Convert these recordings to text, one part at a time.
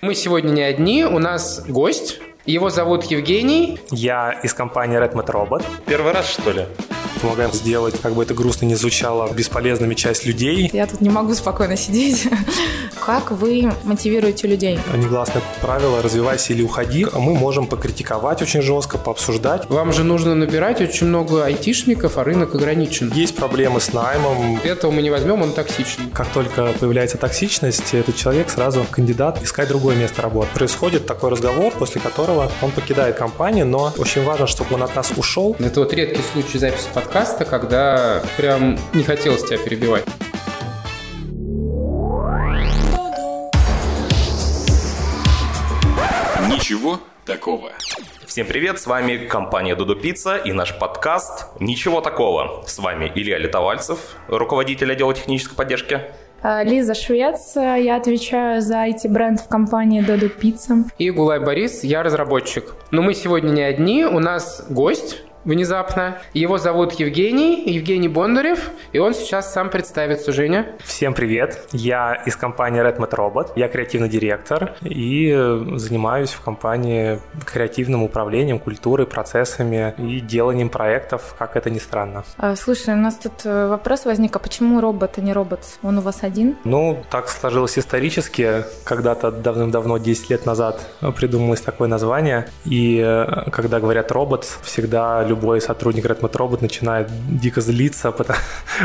Мы сегодня не одни, у нас гость. Его зовут Евгений. Я из компании Redmond Robot. Первый раз, что ли? Помогаем сделать, как бы это грустно не звучало, бесполезными часть людей. Я тут не могу спокойно сидеть. Как вы мотивируете людей? Негласное правило «развивайся или уходи». Мы можем покритиковать очень жестко, пообсуждать. Вам же нужно набирать очень много айтишников, а рынок ограничен. Есть проблемы с наймом. Этого мы не возьмем, он токсичный. Как только появляется токсичность, этот человек сразу кандидат искать другое место работы. Происходит такой разговор, после которого он покидает компанию, но очень важно, чтобы он от нас ушел. Это вот редкий случай записи подкаста, когда прям не хотелось тебя перебивать. Ничего такого. Всем привет, с вами компания Дудо Пицца и наш подкаст «Ничего такого». С вами Илья Литовальцев, руководитель отдела технической поддержки. А, Лиза Швец, я отвечаю за IT-бренд в компании Dodo Pizza. И Гулай Борис, я разработчик. Но мы сегодня не одни, у нас гость, внезапно. Его зовут Евгений, Евгений Бондарев, и он сейчас сам представится. Женя. Всем привет. Я из компании Redmond Robot. Я креативный директор и занимаюсь в компании креативным управлением, культурой, процессами и деланием проектов, как это ни странно. А, слушай, у нас тут э, вопрос возник, а почему робот, а не робот? Он у вас один? Ну, так сложилось исторически. Когда-то давным-давно, 10 лет назад, придумалось такое название. И э, когда говорят робот, всегда любой сотрудник Redmond Robot начинает дико злиться, потому,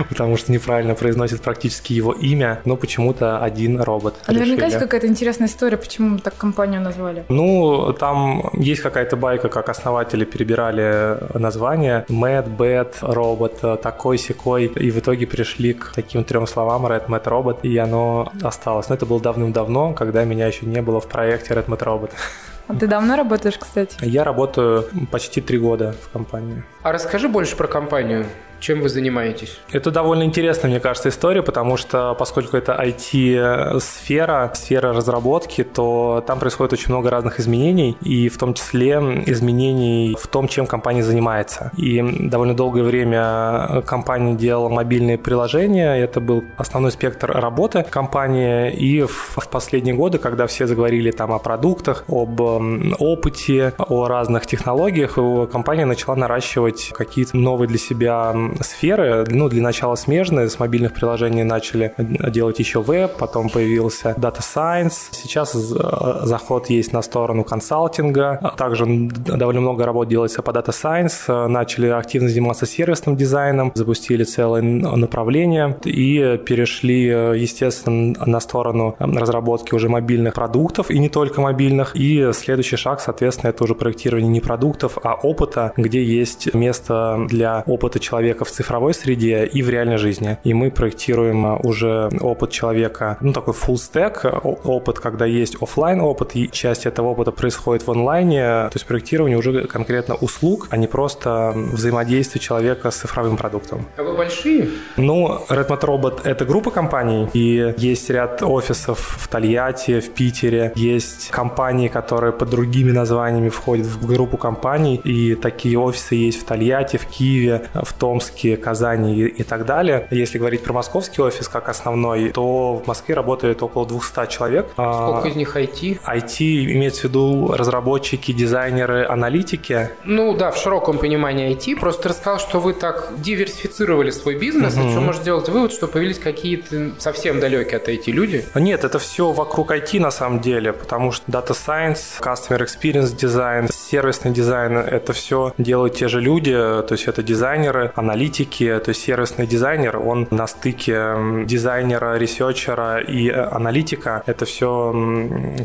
потому что неправильно произносит практически его имя, но почему-то один робот. А наверняка есть какая-то интересная история, почему так компанию назвали? Ну, там есть какая-то байка, как основатели перебирали название. Mad, Bad, робот, такой секой, и в итоге пришли к таким трем словам Red Mad Robot, и оно осталось. Но это было давным-давно, когда меня еще не было в проекте Red Mad Robot. А ты давно работаешь, кстати? Я работаю почти три года в компании. А расскажи больше про компанию. Чем вы занимаетесь? Это довольно интересная, мне кажется, история, потому что поскольку это IT-сфера, сфера разработки, то там происходит очень много разных изменений, и в том числе изменений в том, чем компания занимается. И довольно долгое время компания делала мобильные приложения, это был основной спектр работы компании, и в, в последние годы, когда все заговорили там о продуктах, об опыте, о разных технологиях, компания начала наращивать какие-то новые для себя сферы, ну, для начала смежные, с мобильных приложений начали делать еще веб, потом появился Data Science, сейчас э, заход есть на сторону консалтинга, также довольно много работ делается по Data Science, начали активно заниматься сервисным дизайном, запустили целое направление и перешли, естественно, на сторону разработки уже мобильных продуктов, и не только мобильных, и следующий шаг, соответственно, это уже проектирование не продуктов, а опыта, где есть место для опыта человека в цифровой среде и в реальной жизни. И мы проектируем а, уже опыт человека, ну, такой full stack опыт, когда есть офлайн опыт, и часть этого опыта происходит в онлайне, то есть проектирование уже конкретно услуг, а не просто взаимодействие человека с цифровым продуктом. А вы большие? Ну, Redmond Robot — это группа компаний, и есть ряд офисов в Тольятти, в Питере, есть компании, которые под другими названиями входят в группу компаний, и такие офисы есть в Тольятти, в Киеве, в Томске, Московске, Казани и так далее. Если говорить про московский офис как основной, то в Москве работает около 200 человек. Сколько из них IT? IT имеется в виду разработчики, дизайнеры, аналитики. Ну да, в широком понимании IT. Просто рассказал, что вы так диверсифицировали свой бизнес, угу. и что можно сделать вывод, что появились какие-то совсем далекие от IT люди? Нет, это все вокруг IT на самом деле, потому что Data Science, Customer Experience Design, сервисный дизайн, это все делают те же люди, то есть это дизайнеры, аналитики, аналитики, то есть сервисный дизайнер, он на стыке дизайнера, researcher а и э, аналитика. Это все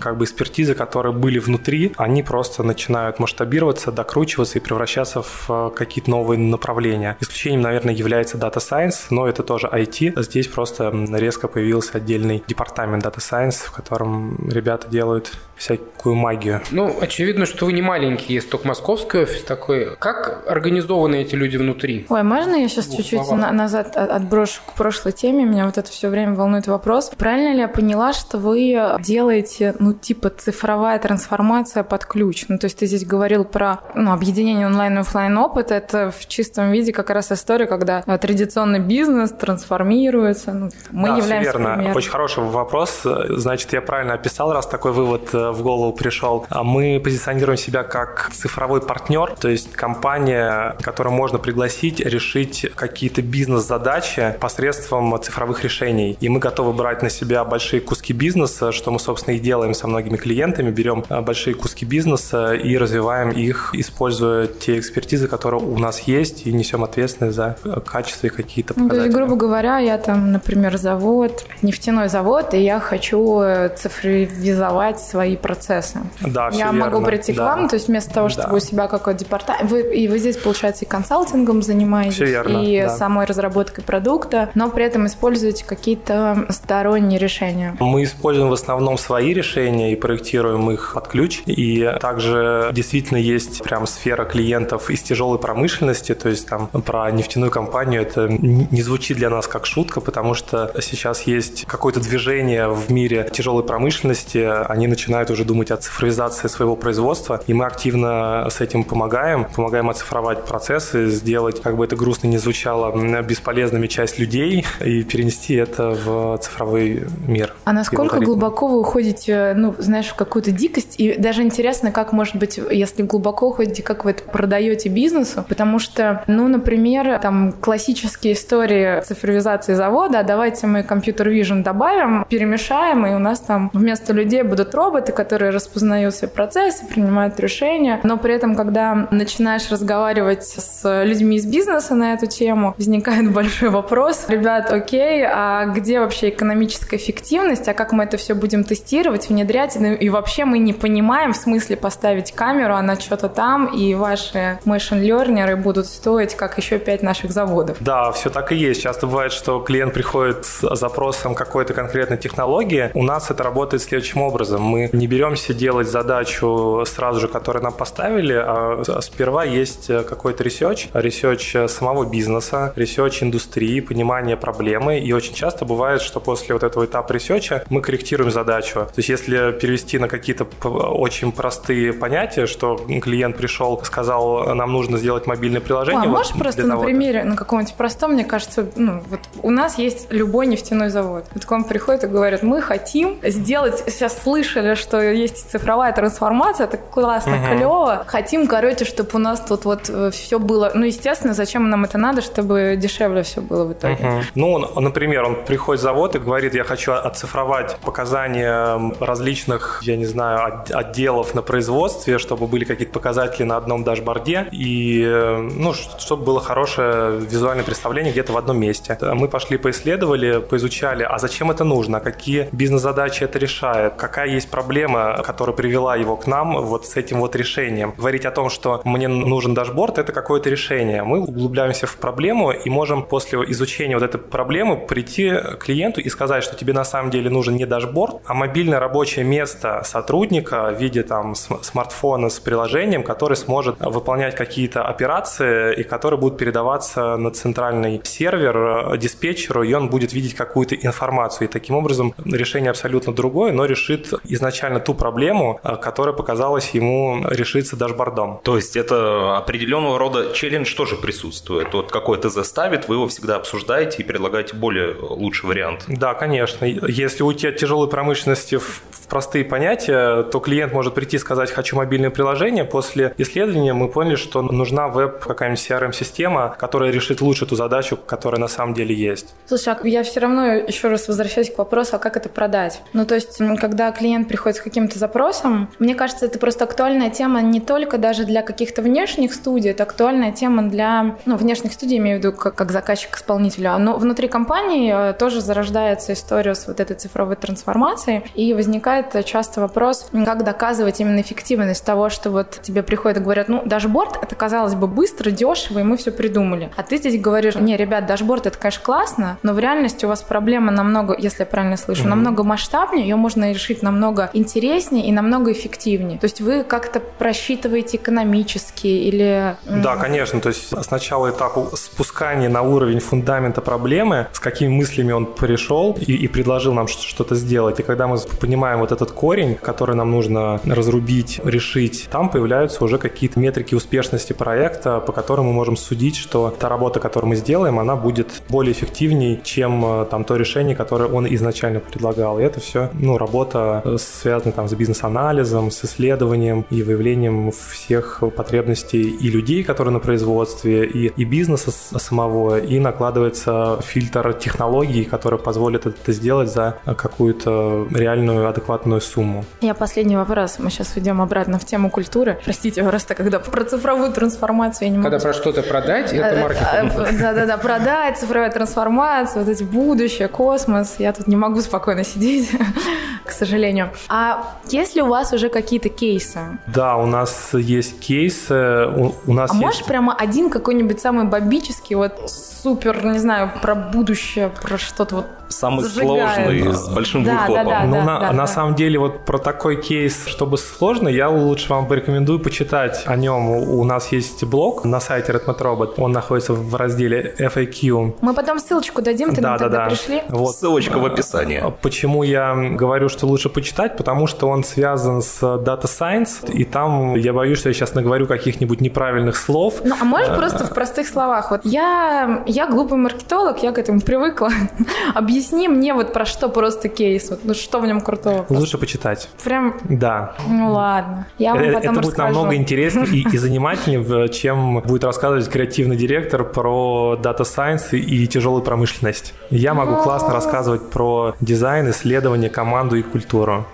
как бы экспертизы, которые были внутри, они просто начинают масштабироваться, докручиваться и превращаться в э, какие-то новые направления. Исключением, наверное, является Data Science, но это тоже IT. Здесь просто резко появился отдельный департамент Data Science, в котором ребята делают всякую магию. Ну, очевидно, что вы не маленький, есть только московский офис такой. Как организованы эти люди внутри? Ой, мы можно я сейчас чуть-чуть на- назад отброшу к прошлой теме? Меня вот это все время волнует вопрос. Правильно ли я поняла, что вы делаете, ну, типа цифровая трансформация под ключ? Ну, то есть ты здесь говорил про ну, объединение онлайн и офлайн опыта. Это в чистом виде как раз история, когда традиционный бизнес трансформируется. Ну, мы да, являемся верно. примером. Очень хороший вопрос. Значит, я правильно описал, раз такой вывод э, в голову пришел. А Мы позиционируем себя как цифровой партнер, то есть компания, которую можно пригласить решить какие-то бизнес-задачи посредством цифровых решений. И мы готовы брать на себя большие куски бизнеса, что мы, собственно, и делаем со многими клиентами. Берем э, большие куски бизнеса и развиваем их, используя те экспертизы, которые у нас есть, и несем ответственность за э, качество и какие-то Ну, то показатели. есть, грубо говоря, я там, например, завод, нефтяной завод, и я хочу э, цифровизовать свои процессы. Да, я верно. могу прийти Да. к вам, то есть вместо того, чтобы Да. у себя какой-то департамент... Вы, и вы здесь, получается, и консалтингом занимаетесь, верно, и да. самой разработкой продукта, но при этом используете какие-то сторонние решения. Мы используем в основном свои решения и проектируем их под ключ. И также действительно есть прям сфера клиентов из тяжелой промышленности, то есть там про нефтяную компанию это не звучит для нас как шутка, потому что сейчас есть какое-то движение в мире тяжелой промышленности, они начинают уже думать о цифровизации своего производства, и мы активно с этим помогаем, помогаем оцифровать процессы, сделать, как бы это грустно не звучало, бесполезными часть людей и перенести это в цифровой мир. А насколько глубоко вы уходите, ну, знаешь, в какую-то дикость? И даже интересно, как, может быть, если глубоко уходите, как вы это продаете бизнесу? Потому что, ну, например, там классические истории цифровизации завода, а давайте мы компьютер vision добавим, перемешаем, и у нас там вместо людей будут роботы, которые распознают все процессы, принимают решения. Но при этом, когда начинаешь разговаривать с людьми из бизнеса на эту тему, возникает большой вопрос. Ребят, окей, а где вообще экономическая эффективность, а как мы это все будем тестировать, внедрять? Ну, и вообще мы не понимаем в смысле поставить камеру, она что-то там, и ваши machine learners будут стоить, как еще пять наших заводов. Да, все так и есть. Часто бывает, что клиент приходит с запросом какой-то конкретной технологии. У нас это работает следующим образом. Мы не беремся делать задачу сразу же, которую нам поставили, а сперва есть какой-то research, research самого бизнеса, research индустрии, понимание проблемы. И очень часто бывает, что после вот этого этапа research а мы корректируем задачу. То есть если перевести на какие-то очень простые понятия, что клиент пришел, сказал, нам нужно сделать мобильное приложение. а вот можешь просто на того-то». примере, на каком-нибудь простом, мне кажется, ну, вот у нас есть любой нефтяной завод. Вот к вам приходят и говорят, мы хотим сделать, сейчас слышали, что есть цифровая трансформация, это классно, Мгм. клево. Хотим, короче, чтобы у нас тут вот все было, ну, естественно, зачем нам это надо, чтобы дешевле все было в итоге. Мгм. Ну, он- например, он приходит в завод и говорит, я хочу оцифровать показания различных, я не знаю, от- отделов на производстве, чтобы были какие-то показатели на одном дашборде и, э, ну, чтобы было хорошее визуальное представление где-то в одном месте. Мы пошли поисследовали, поизучали, а зачем это нужно, какие бизнес-задачи это решает, какая есть проблема, которая привела его к нам вот с этим вот решением. Говорить о том, что мне нужен дашборд, это какое-то решение. Мы углубляемся в проблему и можем после изучения вот этой проблемы прийти к клиенту и сказать, что тебе на самом деле нужен не дашборд, а мобильное рабочее место сотрудника в виде там см- смартфона с приложением, который сможет выполнять какие-то операции и который будет передаваться на центральный сервер э, диспетчеру, и он будет видеть какую-то информацию. И таким образом решение абсолютно другое, но решит изначально ту проблему, э, которая показалась ему решиться дашбордом. То есть это определенного рода челлендж тоже присутствует. Вот какой ТЗ ставит, вы его всегда обсуждаете и предлагаете более лучший вариант. Да, конечно. Если уйти от тяжелой промышленности в, в простые понятия, то клиент может прийти и сказать «хочу мобильное приложение». После исследования мы поняли, что нужна веб какая-нибудь CRM-система, которая решит лучше ту задачу, которая на самом деле есть. Слушай, а я все равно еще раз возвращаюсь к вопросу, а как это продать? Ну, то есть, когда клиент приходит с каким-то запросом, мне кажется, это просто актуальная тема не только даже для каких-то внешних студий, это актуальная тема для, ну, внешних студий, имею в виду, как, как заказчик исполнителю, но внутри компании э, тоже зарождается история с вот этой цифровой трансформацией, и возникает э, часто вопрос, как доказывать именно эффективность того, что вот тебе приходят и говорят, ну, дашборд, это, казалось бы, быстро, дешево, и мы все придумали. А ты здесь говоришь, не, ребят, дашборд, это, конечно, классно, но в реальности у вас проблема намного, если я правильно слышу, Мгм. намного масштабнее, ее можно решить намного интереснее и намного эффективнее. То есть вы как-то просчитываете экономически или... Да, конечно. То есть сначала этапа спускания на уровень фундамента проблемы, с какими мыслями он пришел и, и предложил нам что-то сделать. И когда мы понимаем вот этот корень, который нам нужно разрубить, решить, там появляются уже какие-то метрики успешности проекта, по которым мы можем судить, что та работа, которую мы сделаем, она будет более эффективней, чем э, там то решение, которое он изначально предлагал. И это все, ну, работа э, связана там с бизнес-анализом, с исследованием и выявлением всех потребностей и людей, которые на производстве, и, и бизнеса самого, и накладывается фильтр технологий, который позволит это сделать за какую-то реальную адекватную сумму. Я последний вопрос. Мы сейчас уйдем обратно в тему культуры. Простите, просто когда про цифровую трансформацию я не могу... Когда про что-то продать, это э, маркетинг. Э, да-да-да, продать, цифровая трансформация, вот эти будущее, космос. Я тут не могу спокойно сидеть, сожалению. А есть ли у вас уже какие-то кейсы? Да, у нас есть кейсы. У, у нас а есть... можешь прямо один какой-нибудь самый бобический, вот супер, не знаю, про будущее, про что-то вот Самый зажигает. сложный, с большим да, выхлопом. Да, да, ну, да, на, да, на да. самом деле, вот про такой кейс, чтобы сложно, я лучше вам порекомендую почитать о нем. У, нас есть блог на сайте Redmond Robot, он находится в разделе FAQ. Мы потом ссылочку дадим, ты да, нам да, тогда да. пришли. Вот. Ссылочка в описании. Почему я говорю, что лучше почитать? Потому что он связан с Data Science, и там я боюсь, что я сейчас наговорю каких-нибудь неправильных слов. Ну, а можешь просто в простых словах? Вот я, я глупый маркетолог, я к этому привыкла. Объясни мне вот про что просто кейс, вот, ну что в нем крутого? Лучше почитать. Прям? Да. Ну ладно, я вам это, потом Это будет расскажу. намного интереснее и, и занимательнее, чем будет рассказывать креативный директор про Data Science и тяжелую промышленность. Я могу классно рассказывать про дизайн, исследование, команду и культуру.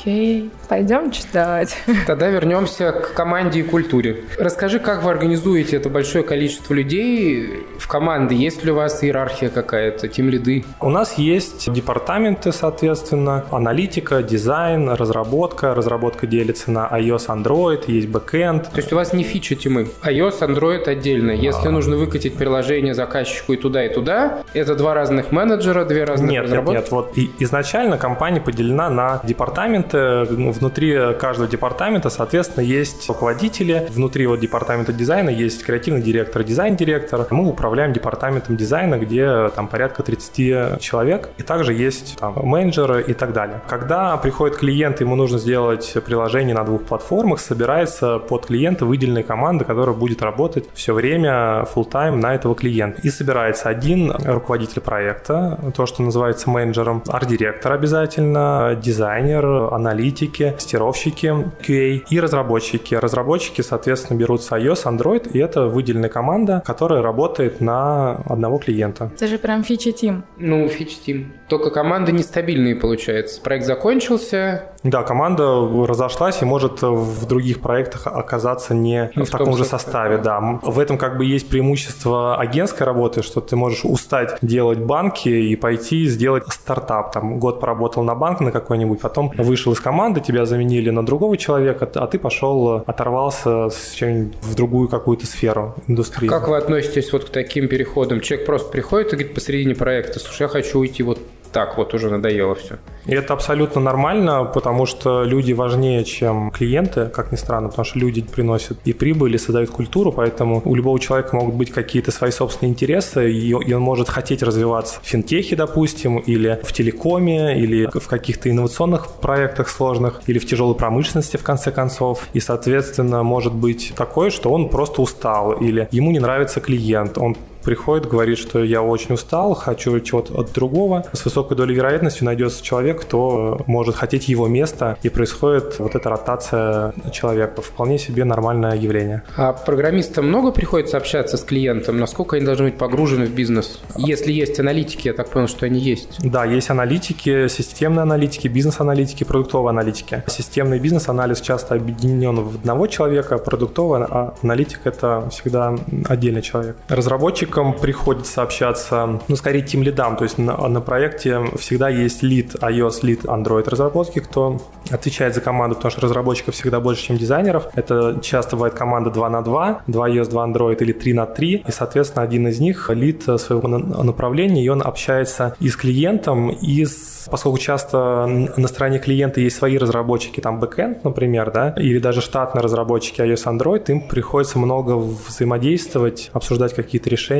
Окей, пойдем читать. Тогда вернемся к команде и культуре. Расскажи, как вы организуете это большое количество людей в команды? Есть ли у вас иерархия какая-то, team lead ы? У нас есть департаменты, соответственно, аналитика, дизайн, разработка. Разработка делится на iOS, Android, есть бэкэнд. То есть у вас не feature team ы. iOS, Android отдельно. Если а... нужно выкатить приложение заказчику и туда, и туда, это два разных менеджера, две разных нет, разработки? Нет, нет, вот и изначально компания поделена на департаменты департаменты, ну, внутри каждого департамента, соответственно, есть руководители, внутри вот департамента дизайна есть креативный директор, дизайн-директор. Мы управляем департаментом дизайна, где там порядка 30 человек, и также есть там менеджеры и так далее. Когда приходит клиент, ему нужно сделать приложение на двух платформах, собирается под клиента выделенная команда, которая будет работать все время full time на этого клиента. И собирается один руководитель проекта, то, что называется менеджером, арт-директор обязательно, дизайнер, аналитики, тестировщики QA и разработчики. Разработчики, соответственно, берутся iOS, Android, и это выделенная команда, которая работает на одного клиента. Это же прям фичи-тим. Ну, фичи-тим. Только команды нестабильные, получается. Проект закончился. Да, команда разошлась и может в других проектах оказаться не ну, в, в таком же составе. Да. В этом как бы есть преимущество агентской работы, что ты можешь устать делать банки и пойти сделать стартап. Там год поработал на банк на какой-нибудь, потом вышел из команды, тебя заменили на другого человека, а ты пошел, оторвался с в другую какую-то сферу индустрии. Как вы относитесь вот к таким переходам? Человек просто приходит и говорит посередине проекта, слушай, я хочу уйти вот так вот уже надоело все. И это абсолютно нормально, потому что люди важнее, чем клиенты, как ни странно, потому что люди приносят и прибыль, и создают культуру, поэтому у любого человека могут быть какие-то свои собственные интересы, и он может хотеть развиваться в финтехе, допустим, или в телекоме, или в каких-то инновационных проектах сложных, или в тяжелой промышленности, в конце концов. И, соответственно, может быть такое, что он просто устал, или ему не нравится клиент, он приходит, говорит, что я очень устал, хочу чего-то от другого. С высокой долей вероятности найдется человек, кто может хотеть его место, и происходит вот эта ротация человека. Вполне себе нормальное явление. А программистам много приходится общаться с клиентом? Насколько они должны быть погружены в бизнес? Если есть аналитики, я так понял, что они есть. Да, есть аналитики, системные аналитики, бизнес-аналитики, продуктовые аналитики. Системный бизнес-анализ часто объединен в одного человека, продуктовый а аналитик – это всегда отдельный человек. Разработчик разработчикам приходится общаться, ну, скорее, тем лидам, то есть на, на проекте всегда есть лид iOS, лид Android разработки, кто отвечает за команду, потому что разработчиков всегда больше, чем дизайнеров. Это часто бывает команда 2 на 2, 2 iOS, 2 Android или 3 на 3. И, соответственно, один из них лид своего направления, и он общается и с клиентом, и с... Поскольку часто на стороне клиента есть свои разработчики, там бэкэнд, например, да, или даже штатные разработчики iOS, Android, им приходится много взаимодействовать, обсуждать какие-то решения,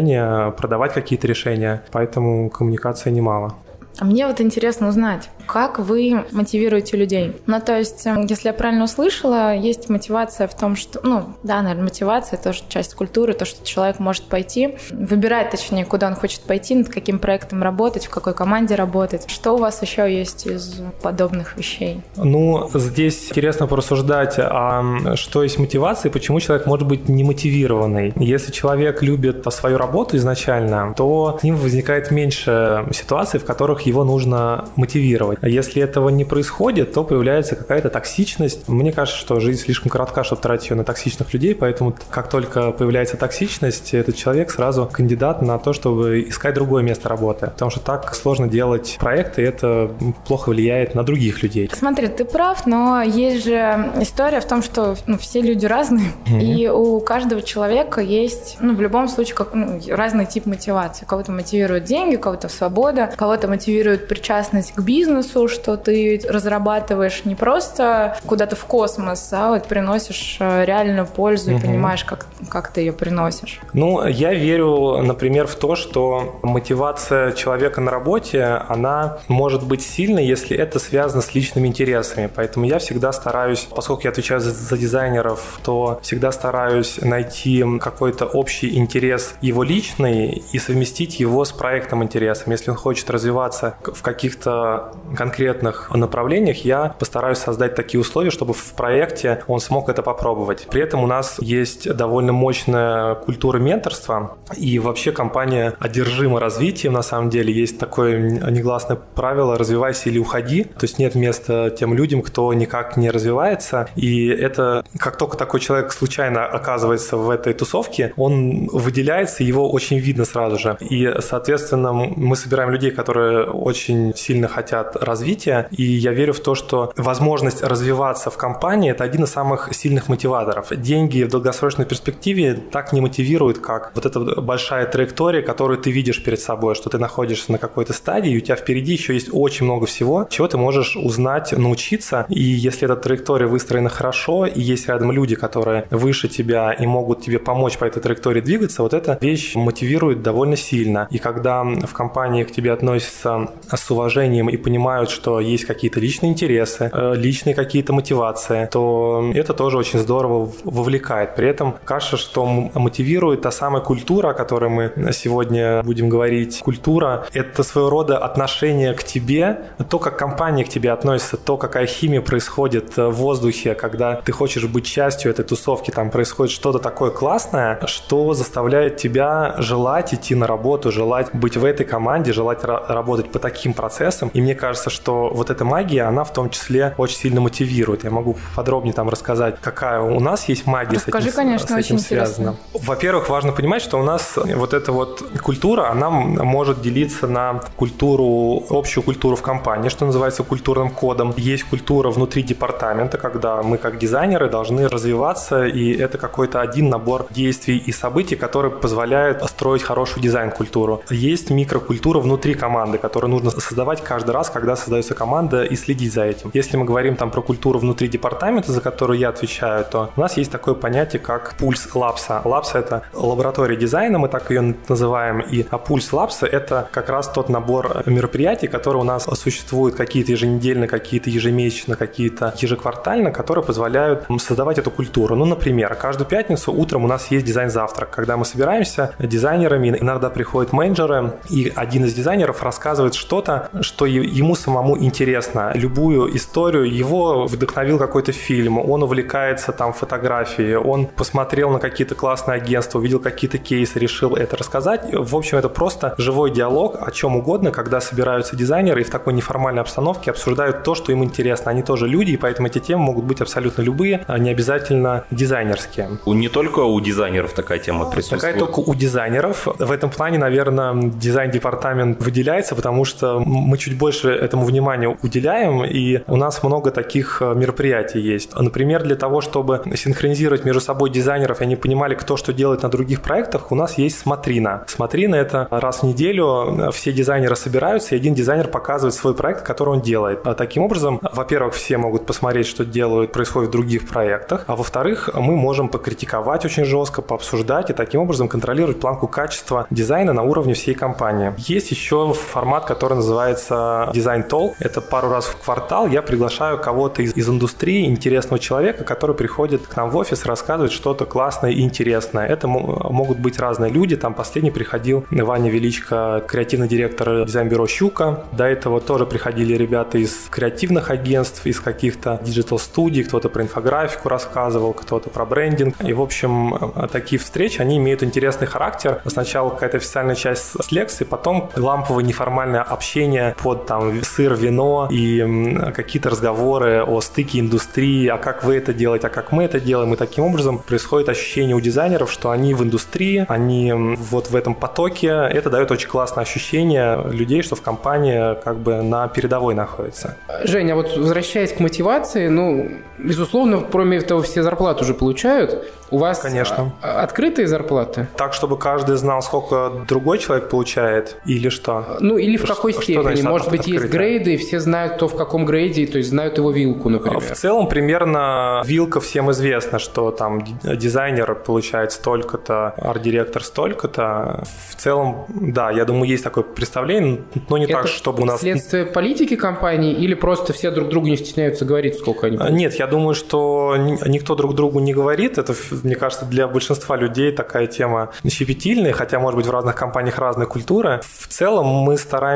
продавать какие-то решения, поэтому коммуникации немало. А мне вот интересно узнать, как вы мотивируете людей? Ну, то есть, эм, если я правильно услышала, есть мотивация в том, что, ну, да, наверное, мотивация, тоже часть культуры, то, что человек может пойти, выбирать, точнее, куда он хочет пойти, над каким проектом работать, в какой команде работать. Что у вас еще есть из подобных вещей? Ну, здесь интересно порассуждать, а что есть мотивация, почему человек может быть немотивированный. Если человек любит свою работу изначально, то с ним возникает меньше ситуаций, в которых его нужно мотивировать. А если этого не происходит, то появляется какая-то токсичность. Мне кажется, что жизнь слишком коротка, чтобы тратить ее на токсичных людей, поэтому как только появляется токсичность, этот человек сразу кандидат на то, чтобы искать другое место работы. Потому что так сложно делать проекты, и это плохо влияет на других людей. Смотри, ты прав, но есть же история в том, что ну, все люди разные, mm-hmm. и у каждого человека есть, ну, в любом случае, как, ну, разный тип мотивации. Кого-то мотивируют деньги, кого-то свобода, кого-то мотивирует мотивирует причастность к бизнесу, что ты разрабатываешь не просто куда-то в космос, а вот приносишь э, реальную пользу угу. и понимаешь, как, как ты ее приносишь. Ну, я верю, например, в то, что мотивация человека на работе, она может быть сильной, если это связано с личными интересами. Поэтому я всегда стараюсь, поскольку я отвечаю за, за дизайнеров, то всегда стараюсь найти какой-то общий интерес его личный и совместить его с проектным интересом. Если он хочет развиваться в каких-то конкретных направлениях, я постараюсь создать такие условия, чтобы в проекте он смог это попробовать. При этом у нас есть довольно мощная культура менторства, и вообще компания одержима развитием, на самом деле. Есть такое негласное правило «развивайся или уходи», то есть нет места тем людям, кто никак не развивается, и это, как только такой человек случайно оказывается в этой тусовке, он выделяется, его очень видно сразу же. И, соответственно, мы собираем людей, которые очень сильно хотят развития, и я верю в то, что возможность развиваться в компании – это один из самых сильных мотиваторов. Деньги в долгосрочной перспективе так не мотивируют, как вот эта большая траектория, которую ты видишь перед собой, что ты находишься на какой-то стадии, и у тебя впереди еще есть очень много всего, чего ты можешь узнать, научиться, и если эта траектория выстроена хорошо, и есть рядом люди, которые выше тебя и могут тебе помочь по этой траектории двигаться, вот эта вещь мотивирует довольно сильно. И когда в компании к тебе относятся с уважением и понимают, что есть какие-то личные интересы, э, личные какие-то мотивации, то это тоже очень здорово вовлекает. При этом кажется, что мотивирует та самая культура, о которой мы сегодня будем говорить. Культура – это своего рода отношение к тебе, то, как компания к тебе относится, то, какая химия происходит в воздухе, когда ты хочешь быть частью этой тусовки, там происходит что-то такое классное, что заставляет тебя желать идти на работу, желать быть в этой команде, желать работать по таким процессам. И мне кажется, что вот эта магия, она в том числе очень сильно мотивирует. Я могу подробнее там рассказать, какая у нас есть магия Расскажи, с этим, конечно, с этим очень связана. Во-первых, важно понимать, что у нас вот эта вот культура, она может делиться на культуру, общую культуру в компании, что называется культурным кодом. Есть культура внутри департамента, когда мы как дизайнеры должны развиваться, и это какой-то один набор действий и событий, которые позволяют строить хорошую дизайн-культуру. Есть микрокультура внутри команды, которая нужно создавать каждый раз, когда создается команда и следить за этим. Если мы говорим там про культуру внутри департамента, за которую я отвечаю, то у нас есть такое понятие, как пульс лапса. Лапса — это лаборатория дизайна, мы так ее называем, и а пульс лапса — это как раз тот набор мероприятий, которые у нас существуют какие-то еженедельно, какие-то ежемесячно, какие-то ежеквартально, которые позволяют создавать эту культуру. Ну, например, каждую пятницу утром у нас есть дизайн-завтрак, когда мы собираемся дизайнерами, иногда приходят менеджеры, и один из дизайнеров рассказывает, что-то, что ему самому интересно. Любую историю его вдохновил какой-то фильм, он увлекается там фотографией, он посмотрел на какие-то классные агентства, увидел какие-то кейсы, решил это рассказать. В общем, это просто живой диалог о чем угодно, когда собираются дизайнеры и в такой неформальной обстановке обсуждают то, что им интересно. Они тоже люди, и поэтому эти темы могут быть абсолютно любые, а не обязательно дизайнерские. Не только у дизайнеров такая тема присутствует. Такая только у дизайнеров. В этом плане, наверное, дизайн-департамент выделяется, потому потому что мы чуть больше этому внимания уделяем, и у нас много таких э, мероприятий есть. Например, для того, чтобы синхронизировать между собой дизайнеров, и они понимали, кто что делает на других проектах, у нас есть смотрина. Смотрина — это раз в неделю все дизайнеры собираются, и один дизайнер показывает свой проект, который он делает. А таким образом, во-первых, все могут посмотреть, что делают, происходит в других проектах, а во-вторых, мы можем покритиковать очень жестко, пообсуждать и таким образом контролировать планку качества дизайна на уровне всей компании. Есть еще формат, который называется дизайн Talk. Это пару раз в квартал я приглашаю кого-то из, из индустрии, интересного человека, который приходит к нам в офис, рассказывает что-то классное и интересное. Это могут быть разные люди. Там последний приходил Ваня Величко, креативный директор дизайн-бюро «Щука». До этого тоже приходили ребята из креативных агентств, из каких-то диджитал-студий, кто-то про инфографику рассказывал, кто-то про брендинг. И, в общем, такие встречи, они имеют интересный характер. Сначала какая-то официальная часть с лекции, потом ламповое неформальное общение под там сыр, вино и какие-то разговоры о стыке индустрии, а как вы это делаете, а как мы это делаем. И таким образом происходит ощущение у дизайнеров, что они в индустрии, они вот в этом потоке. Это дает очень классное ощущение людей, что в компании как бы на передовой находится. Женя, а вот возвращаясь к мотивации, ну, безусловно, кроме этого все зарплату уже получают. У вас Конечно. А, открытые зарплаты? Так, чтобы каждый знал, сколько другой человек получает, или что? Ну, или в какой что, степени? Что Может быть, открытие? есть грейды, и все знают, кто в каком грейде, то есть знают его вилку, например. В целом, примерно вилка всем известна, что там дизайнер получает столько-то, арт-директор столько-то. В целом, да, я думаю, есть такое представление, но не Это так, чтобы у нас... следствие политики компании или просто все друг другу не стесняются говорить, сколько они получают? Нет, я думаю, что никто друг другу не говорит. Это мне кажется, для большинства людей такая тема щепетильная, хотя, может быть, в разных компаниях разная культура. В целом мы стараемся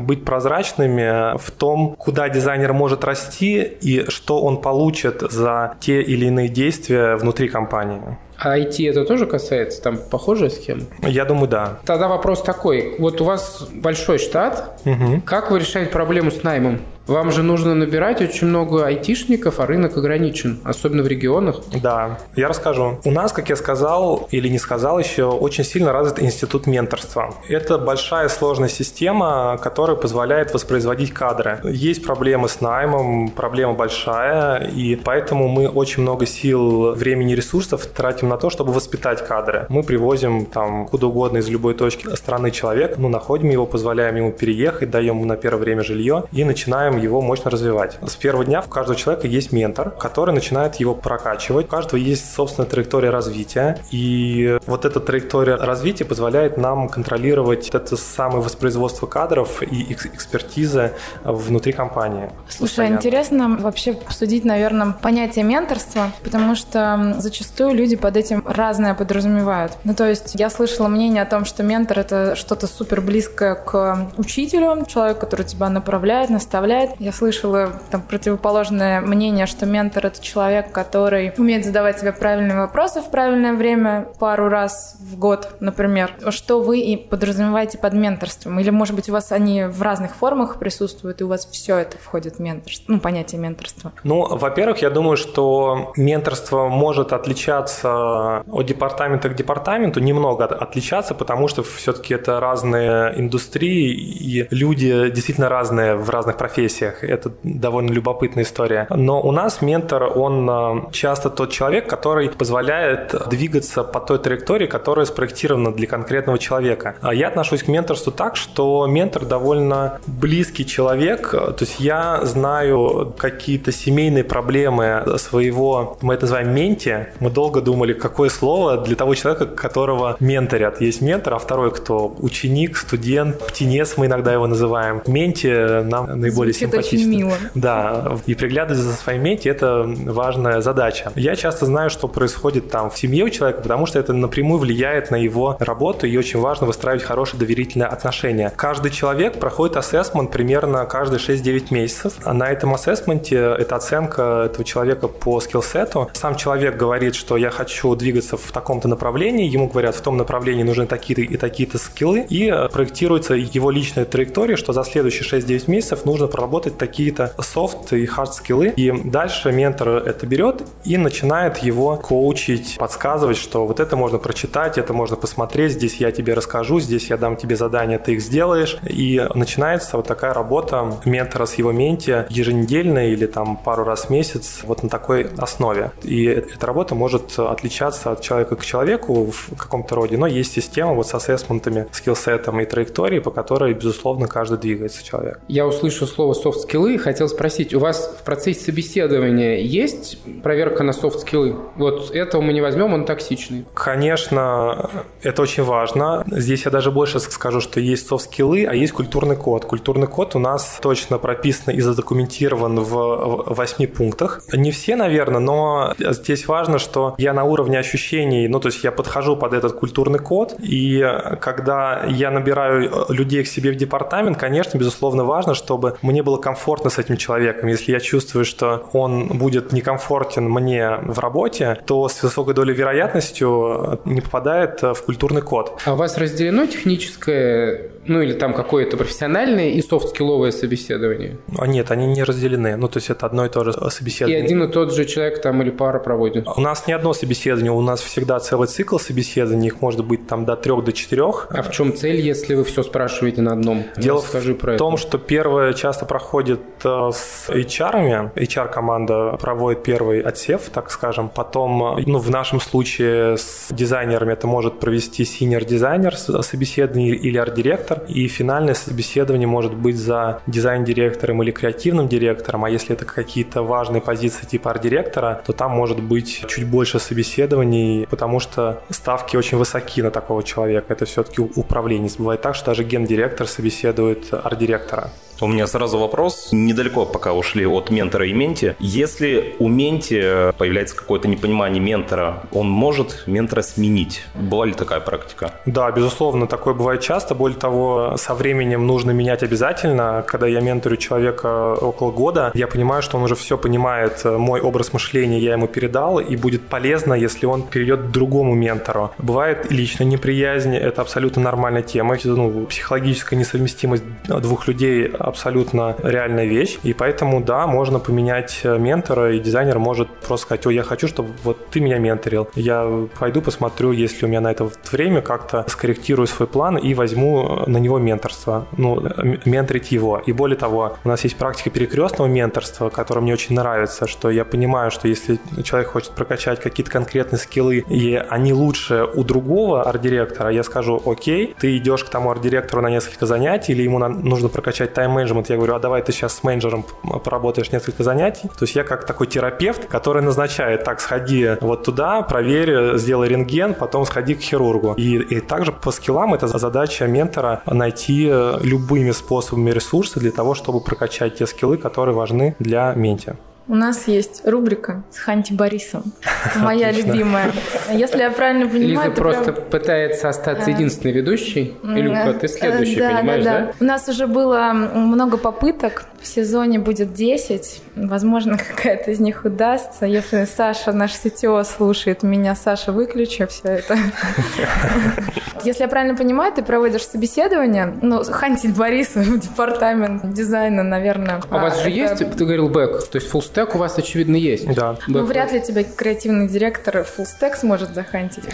быть прозрачными в том, куда дизайнер может расти и что он получит за те или иные действия внутри компании. А IT это тоже касается? Там похожая схема? Я думаю, да. Тогда вопрос такой. Вот у вас большой штат. Угу. Как вы решаете проблему с наймом? Вам же нужно набирать очень много айтишников, а рынок ограничен, особенно в регионах. Да, я расскажу. У нас, как я сказал или не сказал еще, очень сильно развит институт менторства. Это большая сложная система, которая позволяет воспроизводить кадры. Есть проблемы с наймом, проблема большая, и поэтому мы очень много сил, времени, ресурсов тратим на то, чтобы воспитать кадры. Мы привозим там куда угодно из любой точки страны человека, ну, находим его, позволяем ему переехать, даем ему на первое время жилье и начинаем его мощно развивать. С первого дня у каждого человека есть ментор, который начинает его прокачивать. У каждого есть собственная траектория развития, и вот эта траектория развития позволяет нам контролировать это самое воспроизводство кадров и экспертизы внутри компании. Слушай, постоянно. интересно вообще обсудить, наверное, понятие менторства, потому что зачастую люди под этим разное подразумевают. Ну, то есть я слышала мнение о том, что ментор — это что-то супер близкое к учителю, человек, который тебя направляет, наставляет, помогает. Я слышала там противоположное мнение, что ментор — это человек, который умеет задавать себе правильные вопросы в правильное время, пару раз в год, например. Что вы и подразумеваете под менторством? Или, может быть, у вас они в разных формах присутствуют, и у вас все это входит в менторство, ну, понятие менторства? Ну, во-первых, я думаю, что менторство может отличаться от департамента к департаменту, немного отличаться, потому что все-таки это разные индустрии, и люди действительно разные в разных профессиях профессиях. Это довольно любопытная история. Но у нас ментор, он э, часто тот человек, который позволяет двигаться по той траектории, которая спроектирована для конкретного человека. А я отношусь к менторству так, что ментор довольно близкий человек. То есть я знаю какие-то семейные проблемы своего, мы это называем менти. Мы долго думали, какое слово для того человека, которого менторят. Есть ментор, а второй кто? Ученик, студент, птенец мы иногда его называем. Менти нам наиболее симпатично. очень мило. Да, и приглядывать за своим мети – это важная задача. Я часто знаю, что происходит там в семье у человека, потому что это напрямую влияет на его работу, и очень важно выстраивать хорошие доверительные отношения. Каждый человек проходит ассессмент примерно каждые 6-9 месяцев. А на этом ассессменте это оценка этого человека по скиллсету. Сам человек говорит, что я хочу двигаться в таком-то направлении, ему говорят, в том направлении нужны такие-то и такие-то skill ы, и проектируется его личная траектория, что за следующие 6-9 месяцев нужно проработать разработать такие-то софт и hard skill ы. И дальше ментор это берет и начинает его коучить, подсказывать, что вот это можно прочитать, это можно посмотреть, здесь я тебе расскажу, здесь я дам тебе задание, ты их сделаешь. И начинается вот такая работа ментора с его mentee еженедельно или там пару раз в месяц вот на такой основе. И эта работа может отличаться от человека к человеку в каком-то роде, но есть система вот с assessment ами, skillset ом и траекторией, по которой, безусловно, каждый двигается человек. Я услышал слово soft skill ы хотел спросить, у вас в процессе собеседования есть проверка на soft skill ы? Вот этого мы не возьмем, он токсичный. Конечно, это очень важно. Здесь я даже больше скажу, что есть soft skill ы, а есть культурный код. Культурный код у нас точно прописан и задокументирован в восьми пунктах. Не все, наверное, но здесь важно, что я на уровне ощущений, ну, то есть я подхожу под этот культурный код, и когда я набираю людей к себе в департамент, конечно, безусловно, важно, чтобы мне было комфортно с этим человеком. Если я чувствую, что он будет некомфортен мне в работе, то с высокой долей вероятностью не попадает в культурный код. А у вас разделено техническое, ну или там какое-то профессиональное и soft skill-овое собеседование? А нет, они не разделены. Ну, то есть это одно и то же собеседование. И один и тот же человек там или пара проводит? У нас не одно собеседование, у нас всегда целый цикл собеседований, их может быть там до трех, до четырех. А в чем цель, если вы все спрашиваете на одном? Дело Расскажи про в том, это. что первое часто проходит э, с HR-ами. HR-команда проводит первый отсев, так скажем. Потом, ну, в нашем случае с дизайнерами это может провести senior-дизайнер собеседование или арт-директор. И финальное собеседование может быть за дизайн-директором или креативным директором. А если это какие-то важные позиции типа арт-директора, то там может быть чуть больше собеседований, потому что ставки очень высоки на такого человека. Это все-таки управление. Бывает так, что даже гендиректор собеседует арт-директора. У меня сразу вопрос. Недалеко пока ушли от ментора и менти. Если у менти появляется какое-то непонимание ментора, он может ментора сменить? Была ли такая практика? Да, безусловно, такое бывает часто. Более того, со временем нужно менять обязательно. Когда я менторю человека около года, я понимаю, что он уже все понимает, мой образ мышления я ему передал, и будет полезно, если он перейдет к другому ментору. Бывает личная неприязнь, это абсолютно нормальная тема. Ну, психологическая несовместимость двух людей абсолютно реальная вещь. И поэтому, да, можно поменять э, ментора, и дизайнер может просто сказать, о, я хочу, чтобы вот ты меня менторил. Я пойду посмотрю, есть ли у меня на это время, как-то скорректирую свой план и возьму на него менторство. Ну, менторить его. И более того, у нас есть практика перекрестного менторства, которая мне очень нравится, что я понимаю, что если человек хочет прокачать какие-то конкретные скиллы, и они лучше у другого арт-директора, я скажу, окей, ты идешь к тому арт-директору на несколько занятий, или ему нужно прокачать тайм менеджмент, я говорю, а давай ты сейчас с менеджером поработаешь несколько занятий. То есть я как такой терапевт, который назначает, так, сходи вот туда, проверь, сделай рентген, потом сходи к хирургу. И, и также по скиллам это задача ментора найти любыми способами ресурсы для того, чтобы прокачать те скиллы, которые важны для менти. У нас есть рубрика с Ханти Борисом. Моя любимая. Если я правильно понимаю... Лиза просто прям... пытается остаться единственной ведущей. Илюха, ты следующий, да, понимаешь, да, да? да? У нас уже было много попыток. В сезоне будет 10. Возможно, какая-то из них удастся. Если Саша, наш CTO, слушает меня, Саша, выключи все это. Если я правильно понимаю, ты проводишь собеседование. Ну, Хантиль Борис, департамент дизайна, наверное. А у вас же есть, ты говорил, бэк, то есть full stack у вас, очевидно, есть. Да. Ну, вряд ли тебе креативный директор full stack сможет захантить.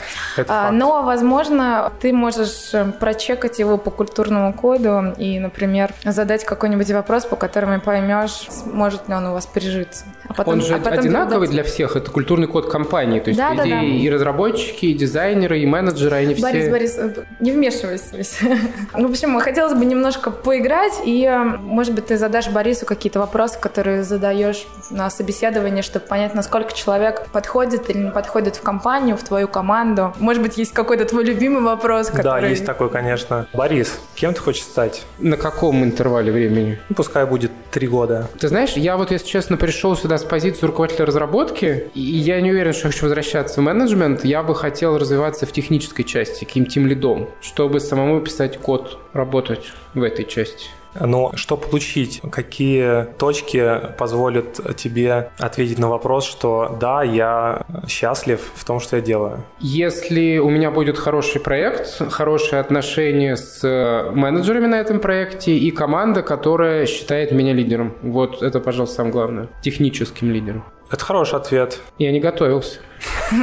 А, но, возможно, ты можешь э, прочекать его по культурному коду и, например, задать какой-нибудь вопрос, по которому поймешь, может ли он у вас прижиться. А потом, он же а потом одинаковый для всех, это культурный код компании, то есть, да, идее, да, да. и разработчики, и дизайнеры, и менеджеры, они Борис, все... Борис, Борис, э, не вмешивайся. Ну, в общем, хотелось бы немножко поиграть, и, э, может быть, ты задашь Борису какие-то вопросы, которые задаешь на собеседовании, чтобы понять, насколько человек подходит или не подходит в компанию, в твою команду. Может быть, есть какой-то твой любимый вопрос, который... Да, есть такой, конечно. Борис, кем ты хочешь стать? На каком интервале времени? Ну, пускай будет три года. Ты знаешь, я вот, если честно, пришел сюда с позиции руководителя разработки, и я не уверен, что хочу возвращаться в менеджмент. Я бы хотел развиваться в технической части, каким-то тим лидом, чтобы самому писать код, работать в этой части. Но что получить? Какие точки позволят тебе ответить на вопрос, что да, я счастлив в том, что я делаю? Если у меня будет хороший проект, хорошие отношения с менеджерами на этом проекте и команда, которая считает меня лидером. Вот это, пожалуйста, самое главное. Техническим лидером. Это хороший ответ. Я не готовился.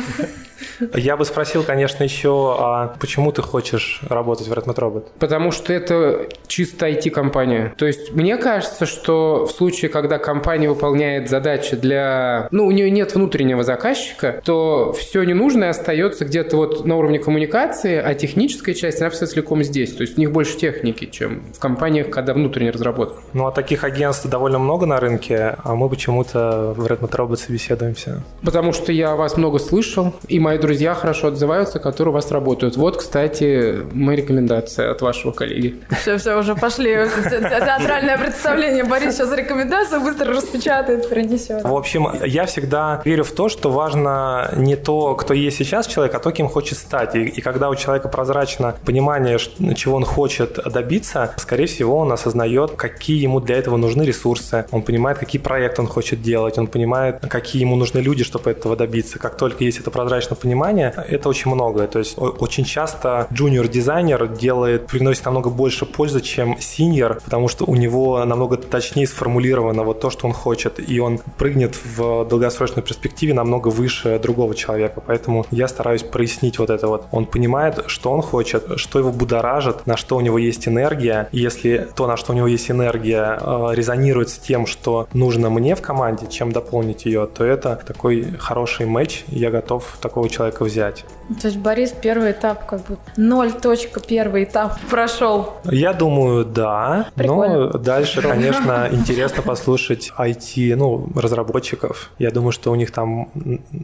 Я бы спросил, конечно, еще, а почему ты хочешь работать в Redmond Robot? Потому что это чисто IT-компания. То есть мне кажется, что в случае, когда компания выполняет задачи для... Ну, у нее нет внутреннего заказчика, то все ненужное остается где-то вот на уровне коммуникации, а техническая часть, она все целиком здесь. То есть у них больше техники, чем в компаниях, когда внутренняя разработка. Ну, а таких агентств довольно много на рынке, а мы почему-то в Redmond Robot собеседуемся. Потому что я вас много слышал, и мои друзья хорошо отзываются, которые у вас работают. Вот, кстати, моя рекомендация от вашего коллеги. Все, все, уже пошли. Театральное представление. Борис сейчас рекомендацию быстро распечатает, принесет. В общем, я всегда верю в то, что важно не то, кто есть сейчас человек, а то, кем хочет стать. И, и когда у человека прозрачно понимание, чего он хочет добиться, скорее всего, он осознает, какие ему для этого нужны ресурсы. Он понимает, какие проекты он хочет делать. Он понимает, какие ему нужны люди, чтобы этого добиться. Как только есть это прозрачное понимание, это очень многое. То есть очень часто джуниор-дизайнер делает, приносит намного больше пользы, чем синьор, потому что у него намного точнее сформулировано вот то, что он хочет, и он прыгнет в долгосрочной перспективе намного выше другого человека. Поэтому я стараюсь прояснить вот это вот. Он понимает, что он хочет, что его будоражит, на что у него есть энергия. И если то, на что у него есть энергия, э, резонирует с тем, что нужно мне в команде, чем дополнить ее, то это такой хороший матч. Я готов такого человека взять. То есть Борис первый этап как бы ноль точка первый этап прошел. Я думаю, да. Прикольно. Но дальше, конечно, интересно послушать IT, ну, разработчиков. Я думаю, что у них там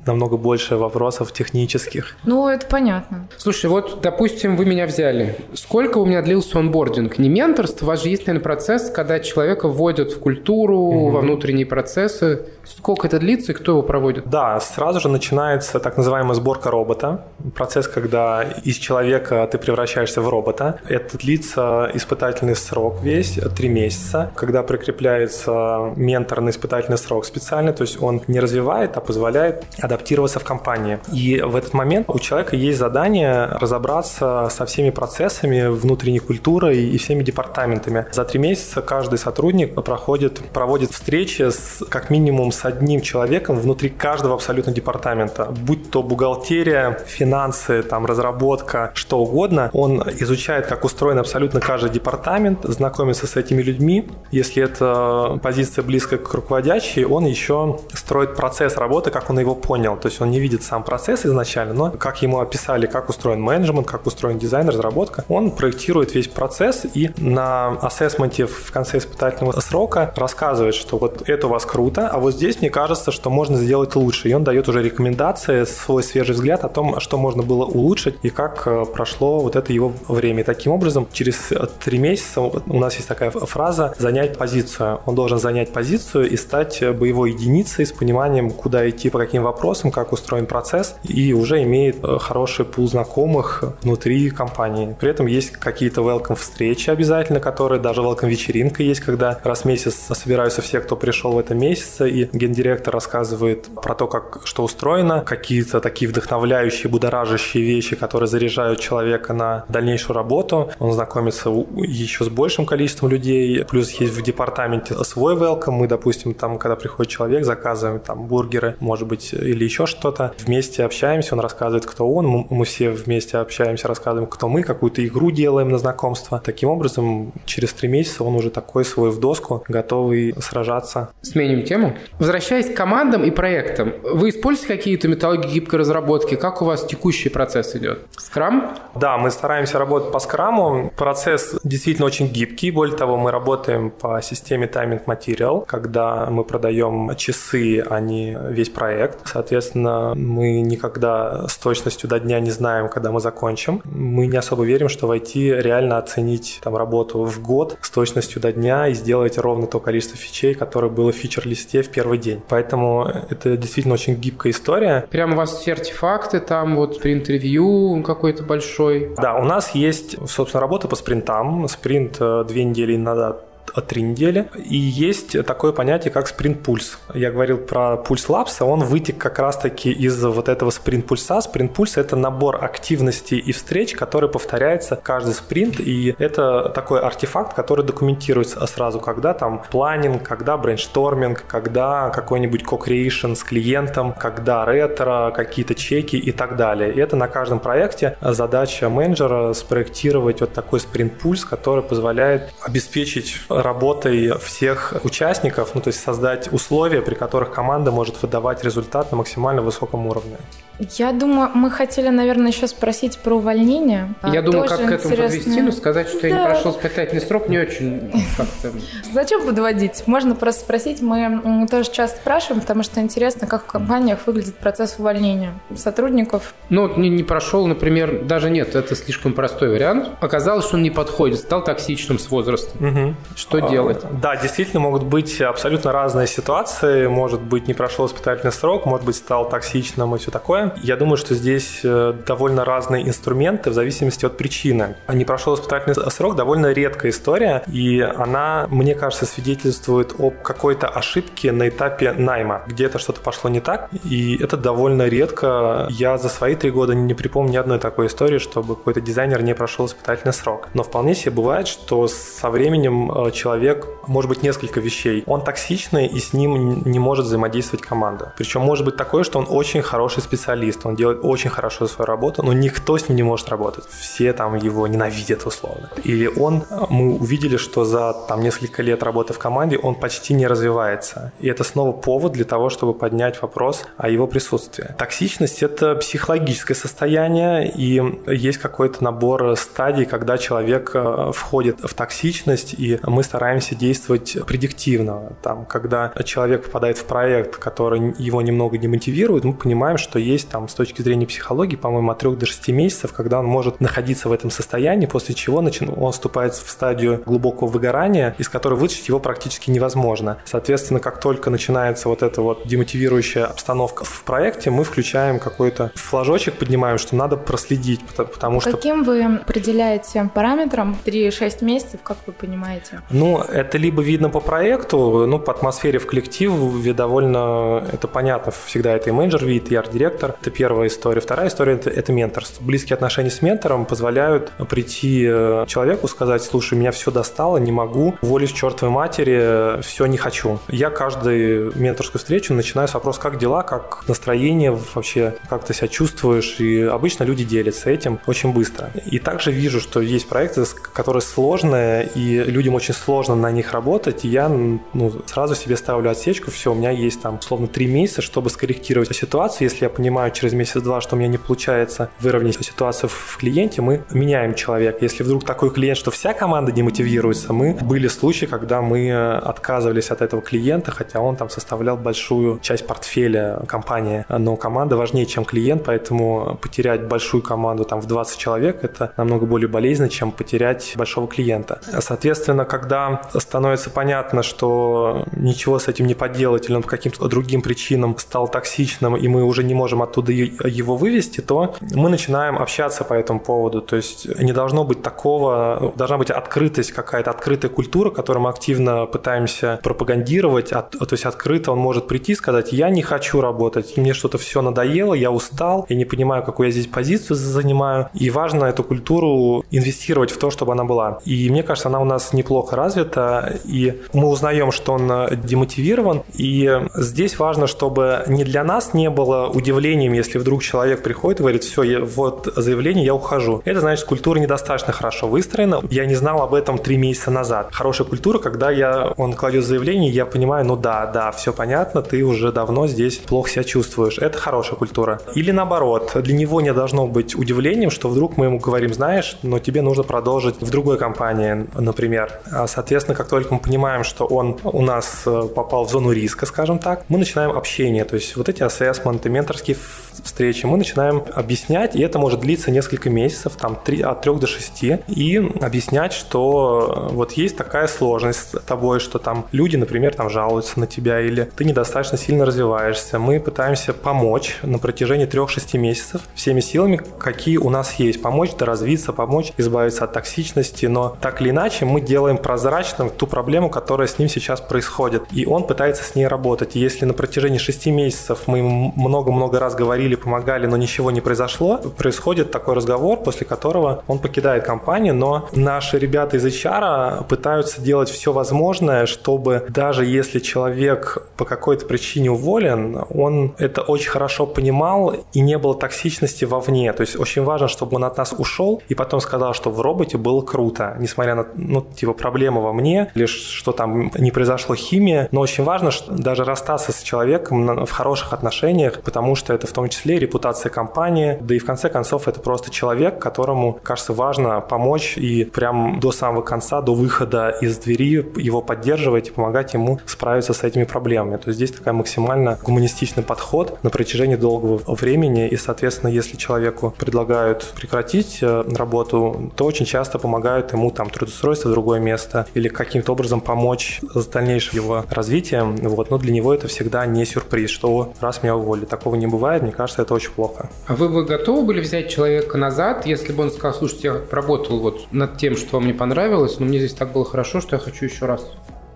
намного больше вопросов технических. Ну, это понятно. Слушай, вот, допустим, вы меня взяли. Сколько у меня длился онбординг? Не менторство, у вас же есть, наверное, процесс, когда человека вводят в культуру, угу. во внутренние процессы. Сколько это длится и кто его проводит? Да, сразу же начинается так называемая сборка робота. Процесс, когда из человека ты превращаешься в робота. Это длится испытательный срок весь, три месяца, когда прикрепляется ментор на испытательный срок специально, то есть он не развивает, а позволяет адаптироваться в компании. И в этот момент у человека есть задание разобраться со всеми процессами внутренней культуры и всеми департаментами. За три месяца каждый сотрудник проходит, проводит встречи с, как минимум с одним человеком внутри каждого абсолютно департамента, будь то бухгалтерия, финансы, там, разработка, что угодно. Он изучает, как устроен абсолютно каждый департамент, знакомится с этими людьми. Если это позиция близкая к руководящей, он еще строит процесс работы, как он его понял. То есть он не видит сам процесс изначально, но как ему описали, как устроен менеджмент, как устроен дизайн, разработка, он проектирует весь процесс и на ассессменте в конце испытательного срока рассказывает, что вот это у вас круто, а вот здесь мне кажется, что можно сделать лучше. И он дает уже рекомендации, свой свежий взгляд о том, что можно было улучшить и как э, прошло вот это его время. И таким образом, через три месяца у нас есть такая фраза «занять позицию». Он должен занять позицию и стать боевой единицей с пониманием, куда идти, по каким вопросам, как устроен процесс, и уже имеет э, хороший пул знакомых внутри компании. При этом есть какие-то welcome встречи обязательно, которые даже welcome вечеринка есть, когда раз в месяц собираются все, кто пришел в этом месяце, и гендиректор рассказывает про то, как что устроено, какие-то такие вдохновляющие, будоражащие вещи, которые заряжают человека на дальнейшую работу. Он знакомится еще с большим количеством людей, плюс есть в департаменте свой welcome. Мы, допустим, там, когда приходит человек, заказываем там бургеры, может быть, или еще что-то. Вместе общаемся, он рассказывает, кто он, мы все вместе общаемся, рассказываем, кто мы, какую-то игру делаем на знакомство. Таким образом, через три месяца он уже такой свой в доску, готовый сражаться. Сменим тему. Возвращаясь к командам и проектам, вы используете какие-то методологии гибкой разработки? Как у вас текущий процесс идет? Скрам? Да, мы стараемся работать по скраму. Процесс действительно очень гибкий. Более того, мы работаем по системе Timing Material, когда мы продаем часы, а не весь проект. Соответственно, мы никогда с точностью до дня не знаем, когда мы закончим. Мы не особо верим, что в IT реально оценить там, работу в год с точностью до дня и сделать ровно то количество фичей, которое было в фичер-листе в первый день. Поэтому это действительно очень гибкая история. Прям у вас все артефакты, там вот sprint review какой-то большой. Да, у нас есть, собственно, работа по спринтам. Спринт э, две недели назад три недели. И есть такое понятие, как спринт-пульс. Я говорил про пульс лапса, он вытек как раз-таки из вот этого спринт-пульса. Спринт-пульс — это набор активностей и встреч, который повторяется каждый спринт, и это такой артефакт, который документируется сразу, когда там planning, когда brainstorming, когда какой-нибудь co-creation с клиентом, когда ретро, какие-то чеки и так далее. И это на каждом проекте задача менеджера спроектировать вот такой спринт-пульс, который позволяет обеспечить работой всех участников, ну то есть создать условия, при которых команда может выдавать результат на максимально высоком уровне. Я думаю, мы хотели, наверное, еще спросить про увольнение. Я а, думаю, как к этому интересно. подвести, но сказать, что да. я не прошел испытательный срок, не очень как-то... Зачем подводить? Можно просто спросить. Мы тоже часто спрашиваем, потому что интересно, как в компаниях выглядит процесс увольнения сотрудников. Ну, вот не, не прошел, например, даже нет, это слишком простой вариант. Оказалось, что он не подходит, стал токсичным с возрастом. Угу. Что а, делать? Да, действительно могут быть абсолютно разные ситуации. Может быть, не прошел испытательный срок, может быть, стал токсичным и все такое. Я думаю, что здесь э, довольно разные инструменты в зависимости от причины. Не прошел испытательный срок довольно редкая история, и она, мне кажется, свидетельствует об какой-то ошибке на этапе найма. Где-то что-то пошло не так, и это довольно редко. Я за свои три года не припомню ни одной такой истории, чтобы какой-то дизайнер не прошел испытательный срок. Но вполне себе бывает, что со временем э, человек, может быть, несколько вещей. Он токсичный, и с ним не может взаимодействовать команда. Причем может быть такое, что он очень хороший специалист, специалист, он делает очень хорошо свою работу, но никто с ним не может работать. Все там его ненавидят условно. Или он, мы увидели, что за там несколько лет работы в команде он почти не развивается. И это снова повод для того, чтобы поднять вопрос о его присутствии. Токсичность – это психологическое состояние, и есть какой-то набор стадий, когда человек э, входит в токсичность, и мы стараемся действовать предиктивно. Там, когда человек попадает в проект, который его немного демотивирует, мы понимаем, что есть там с точки зрения психологии, по-моему, от 3 до 6 месяцев, когда он может находиться в этом состоянии, после чего начин... он вступает в стадию глубокого выгорания, из которой вытащить его практически невозможно. Соответственно, как только начинается вот эта вот демотивирующая обстановка в проекте, мы включаем какой-то флажочек, поднимаем, что надо проследить, потому что... Каким вы определяете параметром 3-6 месяцев, как вы понимаете? Ну, это либо видно по проекту, ну, по атмосфере в коллективе довольно, это понятно, всегда это и менеджер видит, и арт-директор, это первая история. Вторая история это, это менторство. Близкие отношения с ментором позволяют прийти э, человеку, сказать, слушай, меня все достало, не могу, уволюсь чертовой матери, все не хочу. Я каждую менторскую встречу начинаю с вопроса, как дела, как настроение вообще, как ты себя чувствуешь. И обычно люди делятся этим очень быстро. И также вижу, что есть проекты, которые сложные, и людям очень сложно на них работать, и я ну, сразу себе ставлю отсечку, все, у меня есть там, условно, три месяца, чтобы скорректировать ситуацию, если я понимаю, понимаю через месяц-два, что у меня не получается выровнять ситуацию в клиенте, мы меняем человека. Если вдруг такой клиент, что вся команда демотивируется, мы были случаи, когда мы отказывались от этого клиента, хотя он там составлял большую часть портфеля компании. Но команда важнее, чем клиент, поэтому потерять большую команду там в 20 человек это намного более болезненно, чем потерять большого клиента. Соответственно, когда становится понятно, что ничего с этим не поделать, или он по каким-то другим причинам стал токсичным, и мы уже не можем оттуда его вывести, то мы начинаем общаться по этому поводу. То есть не должно быть такого, должна быть открытость, какая-то открытая культура, которую мы активно пытаемся пропагандировать. то есть открыто он может прийти и сказать, я не хочу работать, мне что-то все надоело, я устал, я не понимаю, какую я здесь позицию занимаю. И важно эту культуру инвестировать в то, чтобы она была. И мне кажется, она у нас неплохо развита, и мы узнаем, что он демотивирован. И здесь важно, чтобы не для нас не было удивления заявлением, если вдруг человек приходит и говорит, все, я, вот заявление, я ухожу. Это значит, культура недостаточно хорошо выстроена. Я не знал об этом три месяца назад. Хорошая культура, когда я, он кладет заявление, я понимаю, ну да, да, все понятно, ты уже давно здесь плохо себя чувствуешь. Это хорошая культура. Или наоборот, для него не должно быть удивлением, что вдруг мы ему говорим, знаешь, но тебе нужно продолжить в другой компании, например. А, соответственно, как только мы понимаем, что он у нас э, попал в зону риска, скажем так, мы начинаем общение. То есть вот эти ассессменты, менторские встречи мы начинаем объяснять, и это может длиться несколько месяцев, там 3, от 3 до 6, и объяснять, что вот есть такая сложность с тобой, что там люди, например, там жалуются на тебя, или ты недостаточно сильно развиваешься. Мы пытаемся помочь на протяжении 3-6 месяцев всеми силами, какие у нас есть. Помочь доразвиться, помочь избавиться от токсичности, но так или иначе мы делаем прозрачным ту проблему, которая с ним сейчас происходит. И он пытается с ней работать. И если на протяжении 6 месяцев мы много-много раз говорили, помогали, но ничего не произошло, происходит такой разговор, после которого он покидает компанию, но наши ребята из HR пытаются делать все возможное, чтобы даже если человек по какой-то причине уволен, он это очень хорошо понимал и не было токсичности вовне. То есть очень важно, чтобы он от нас ушел и потом сказал, что в роботе было круто, несмотря на, ну, типа, проблемы во мне, лишь что там не произошло химия, но очень важно что даже расстаться с человеком в хороших отношениях, потому что это в том числе репутация компании, да и в конце концов это просто человек, которому, кажется, важно помочь и прям до самого конца, до выхода из двери его поддерживать и помогать ему справиться с этими проблемами. То есть здесь такая максимально гуманистичный подход на протяжении долгого времени, и, соответственно, если человеку предлагают прекратить э, работу, то очень часто помогают ему там трудоустройство в другое место или каким-то образом помочь с дальнейшим его развитием. Вот. Но для него это всегда не сюрприз, что раз меня уволили. Такого не бывает, мне кажется, это очень плохо. А вы бы готовы были взять человека назад, если бы он сказал, слушайте, я работал вот над тем, что вам не понравилось, но мне здесь так было хорошо, что я хочу еще раз?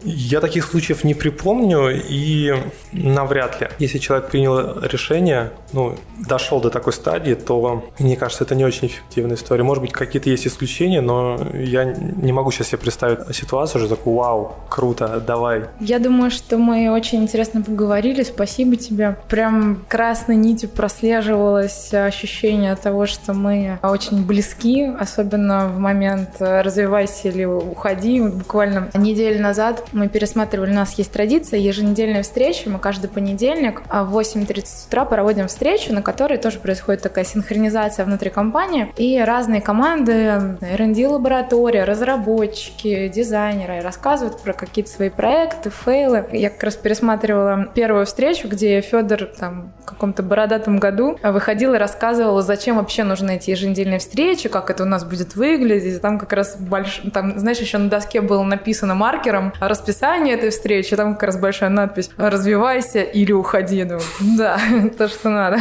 Я таких случаев не припомню, и навряд ли. Если человек принял решение, ну, дошел до такой стадии, то, мне кажется, это не очень эффективная история. Может быть, какие-то есть исключения, но я не могу сейчас себе представить ситуацию, что такой, вау, круто, давай. Я думаю, что мы очень интересно поговорили, спасибо тебе. Прям красной нитью прослеживалось ощущение того, что мы очень близки, особенно в момент «развивайся или уходи». Буквально неделю назад мы пересматривали, у нас есть традиция, еженедельная встреча, мы каждый понедельник в 8.30 утра проводим встречу, на которой тоже происходит такая синхронизация внутри компании, и разные команды, R&D лаборатория, разработчики, дизайнеры рассказывают про какие-то свои проекты, фейлы. Я как раз пересматривала первую встречу, где Федор там в каком-то бородатом году выходил и рассказывал, зачем вообще нужны эти еженедельные встречи, как это у нас будет выглядеть. Там как раз больш... там, знаешь, еще на доске было написано маркером расписание этой встречи, там как раз большая надпись «Развивайся или уходи». Думаю, да, то, что надо.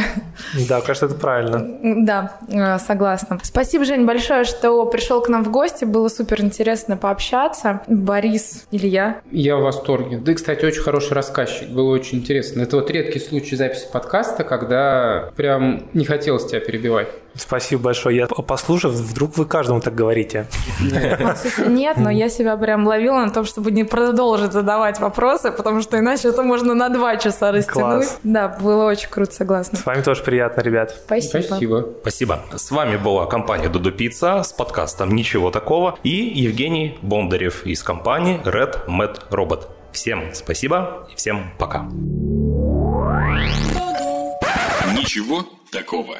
Да, кажется, это правильно. Да, э, согласна. Спасибо, Жень, большое, что пришел к нам в гости. Было супер интересно пообщаться. Борис, Илья. Я в восторге. Да, кстати, очень хороший рассказчик. Было очень интересно. Это вот редкий случай записи подкаста, когда прям не хотелось тебя перебивать. Спасибо большое. Я послушав, вдруг вы каждому так говорите. Нет, но я себя прям ловила на том, чтобы не продолжить задавать вопросы, потому что иначе это можно на два часа растянуть. Класс. Да, было очень круто, согласна. С вами тоже приятно, ребят. Спасибо. Спасибо. Спасибо. С вами была компания Дуду Пицца с подкастом «Ничего такого» и Евгений Бондарев из компании Red Mad Robot. Всем спасибо и всем пока. Ничего такого.